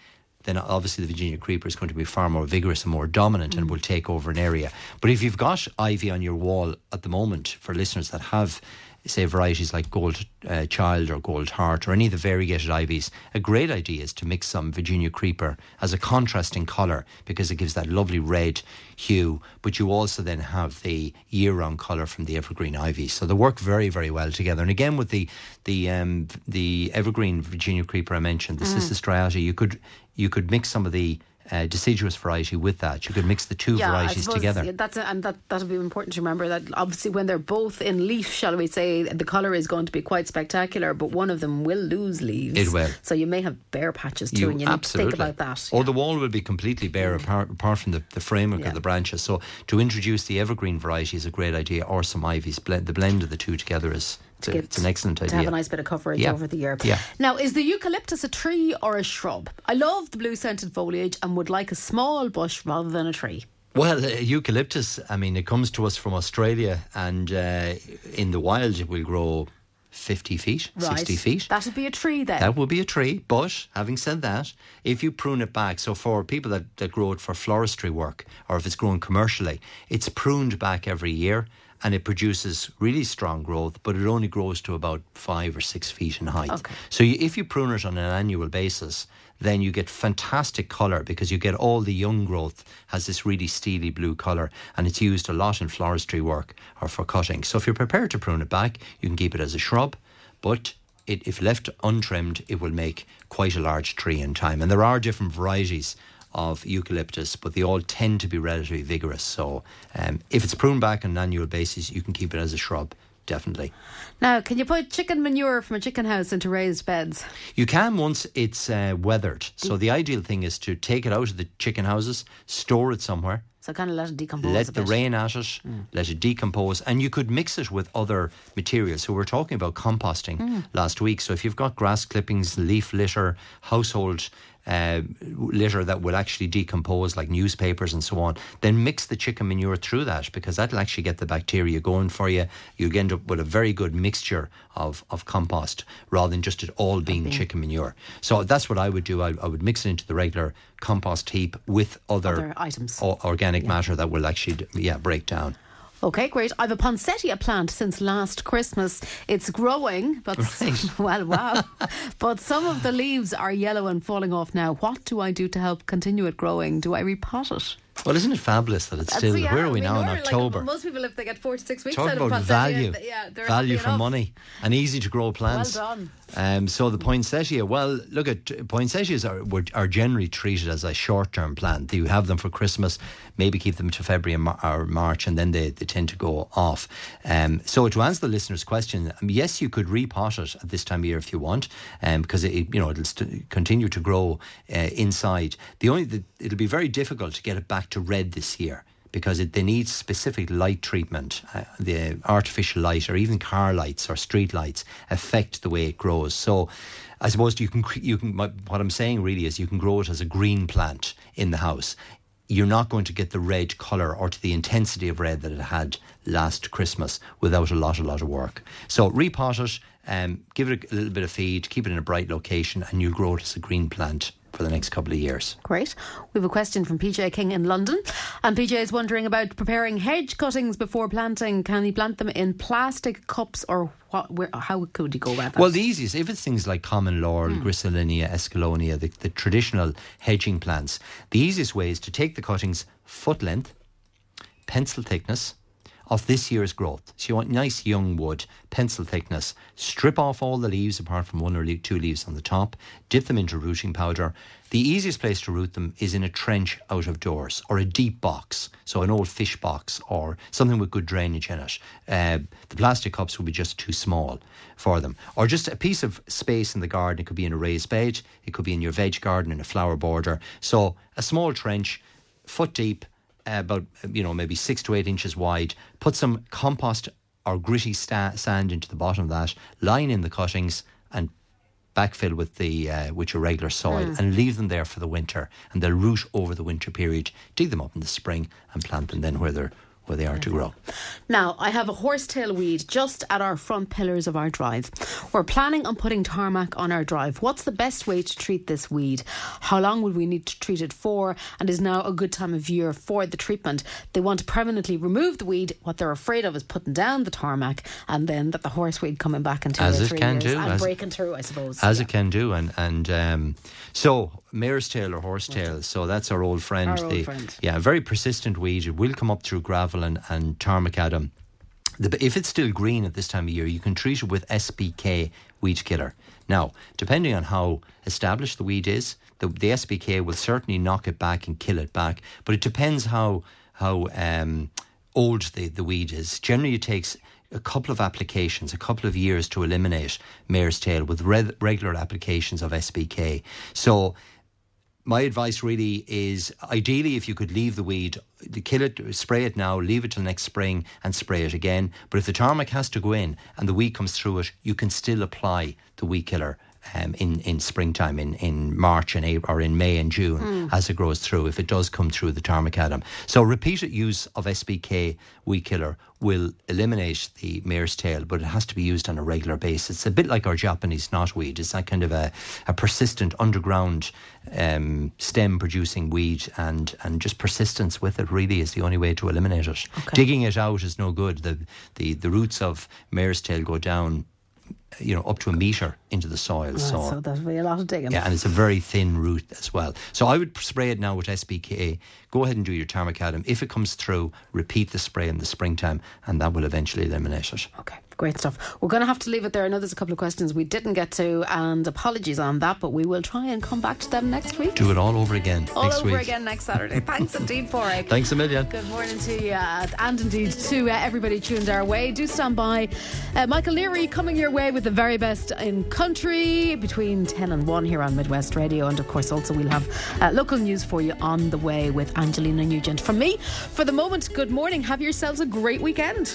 then obviously the Virginia creeper is going to be far more vigorous and more dominant and will take over an area. But if you've got ivy on your wall at the moment, for listeners that have, say, varieties like Gold uh, Child or Gold Heart or any of the variegated ivies, a great idea is to mix some Virginia creeper as a contrasting colour because it gives that lovely red hue. But you also then have the year-round colour from the evergreen ivy, so they work very, very well together. And again, with the the um, the evergreen Virginia creeper I mentioned, the Cissus striata, you could you could mix some of the uh, deciduous variety with that. You could mix the two I varieties together. yeah, That's a, and that that'll be important to remember that obviously when they're both in leaf, shall we say, the colour is going to be quite spectacular, but one of them will lose leaves. It will. So you may have bare patches too, and you need to think about that. Or the wall will be completely bare apart, apart from the, the framework Yeah. of the branches. So to introduce the evergreen variety is a great idea, or some ivies. Blend, the blend of the two together is it's, a- it's an excellent idea. to have a nice bit of coverage Yeah. over the year. Yeah. Now, is the eucalyptus a tree or a shrub? I love the blue scented foliage and would like a small bush rather than a tree. Well, uh, eucalyptus, I mean, it comes to us from Australia, and uh, in the wild it will grow 50 feet, 60 feet. That would be a tree then. That would be a tree. But having said that, if you prune it back, so for people that, that grow it for floristry work or if it's grown commercially, it's pruned back every year and it produces really strong growth, but it only grows to about five or six feet in height. Okay. So you, if you prune it on an annual basis, then you get fantastic colour because you get all the young growth has this really steely blue colour and it's used a lot in floristry work or for cutting. So if you're prepared to prune it back, you can keep it as a shrub, but it, if left untrimmed, it will make quite a large tree in time. And there are different varieties of eucalyptus, but they all tend to be relatively vigorous. So um, if it's pruned back on an annual basis, you can keep it as a shrub, definitely. Now, can you put chicken manure from a chicken house into raised beds? You can once it's uh, weathered. So the ideal thing is to take it out of the chicken houses, store it somewhere, So kind of let it decompose. let the bit. Mm. rain at it, let it decompose, and you could mix it with other materials. So we're talking about composting Mm. last week. So if you've got grass clippings, leaf litter, household uh, litter that will actually decompose, like newspapers and so on, then mix the chicken manure through that because that'll actually get the bacteria going for you. You end up with a very good mixture of, of compost rather than just it all being chicken manure. So that's what I would do. I, I would mix it into the regular compost heap with other, Other items. o- organic matter that will actually, yeah, break down. Okay, great. I've a poinsettia plant since last Christmas. It's growing, but Right. well, wow. but some of the leaves are yellow and falling off now. What do I do to help continue it growing? Do I repot it? Well, isn't it fabulous that it's That's- still? yeah, where are we now in we're like- October? most people, if they get four to six weeks Talk out about poinsettia, value, th- yeah, they're value for enough. money, and easy to grow plants. Well done. Um, so the poinsettia, well, look at poinsettias are are generally treated as a short term plant. You have them for Christmas, maybe keep them to February or March, and then they, they tend to go off. Um, so to answer the listener's question, um, yes, you could repot it at this time of year if you want, um, because it you know it'll st- continue to grow uh, inside. The only the, it'll be very difficult to get it back to red this year because it, they need specific light treatment. Uh, the artificial light, or even car lights or street lights, affect the way it grows. So, I suppose you can you can. What I'm saying really is you can grow it as a green plant in the house. You're not going to get the red colour or to the intensity of red that it had last Christmas without a lot, a lot of work. So repot it, um, give it a little bit of feed, keep it in a bright location, and you'll grow it as a green plant for the next couple of years. Great. We have a question from PJ King in London. And PJ is wondering about preparing hedge cuttings before planting. Can he plant them in plastic cups or what? Where, how could he go about that? Well, the easiest, if it's things like common laurel, hmm. griselinia, escallonia, the, the traditional hedging plants, the easiest way is to take the cuttings foot length, pencil thickness of this year's growth. So you want nice young wood, pencil thickness. Strip off all the leaves apart from one or two leaves on the top. Dip them into rooting powder. The easiest place to root them is in a trench out of doors or a deep box, so an old fish box or something with good drainage in it. Uh, the plastic cups will be just too small for them, or just a piece of space in the garden. It could be in a raised bed, it could be in your veg garden in a flower border. So a small trench, foot deep, about you know maybe six to eight inches wide. Put some compost or gritty sta- sand into the bottom of that. Line in the cuttings and backfill with the uh, with your regular soil and leave them there for the winter, and they'll root over the winter period. Dig them up in the spring and plant them then where they're where they are to grow. Now, I have a horsetail weed just at our front pillars of our drive. We're planning on putting tarmac on our drive. What's the best way to treat this weed? How long would we need to treat it for? And is now a good time of year for the treatment? They want to permanently remove the weed. What they're afraid of is putting down the tarmac and then that the horseweed coming back in two As or it three can years do, and breaking through, I suppose. As Yeah. it can do, and and um, so mare's tail or horsetail. So that's our old friend. Our old the, friend. Yeah, a very persistent weed. It will come up through gravel and, and tarmacadam. The, if it's still green at this time of year, you can treat it with SPK weed killer. Now, depending on how established the weed is, the, the SPK will certainly knock it back and kill it back. But it depends how how um, old the, the weed is. Generally, it takes a couple of applications, a couple of years to eliminate mare's tail with re- regular applications of SPK. So my advice really is ideally if you could leave the weed, kill it, spray it now, leave it till next spring and spray it again. But if the tarmac has to go in and the weed comes through it, you can still apply the weed killer. Um, in in springtime, in, in March and April, or in May and June, as it grows through, if it does come through the tarmacadam. So repeated use of SPK weed killer will eliminate the mare's tail, but it has to be used on a regular basis. It's a bit like our Japanese knotweed. It's that kind of a, a persistent underground um, stem producing weed, and, and just persistence with it really is the only way to eliminate it. Digging it out is no good. The, the, the roots of mare's tail go down. You know, up to a metre into the soil. Ah, so, so that'll be a lot of digging. yeah, and it's a very thin root as well. So I would spray it now with SPK. Go ahead and do your tarmacadam. If it comes through, repeat the spray in the springtime, and that will eventually eliminate it. Okay, great stuff. We're going to have to leave it there. I know there's a couple of questions we didn't get to, and apologies on that, but we will try and come back to them next week. Do it all over again All next over week. again next Saturday. Thanks indeed, for it. Thanks a million. Good morning to you, uh, and indeed to uh, everybody tuned our way. Do stand by. Uh, Michael Leary coming your way with the very best in country between 10 and 1 here on Midwest Radio. And of course, also we'll have uh, local news for you on the way with Angelina Nugent. From me, for the moment, good morning. Have yourselves a great weekend.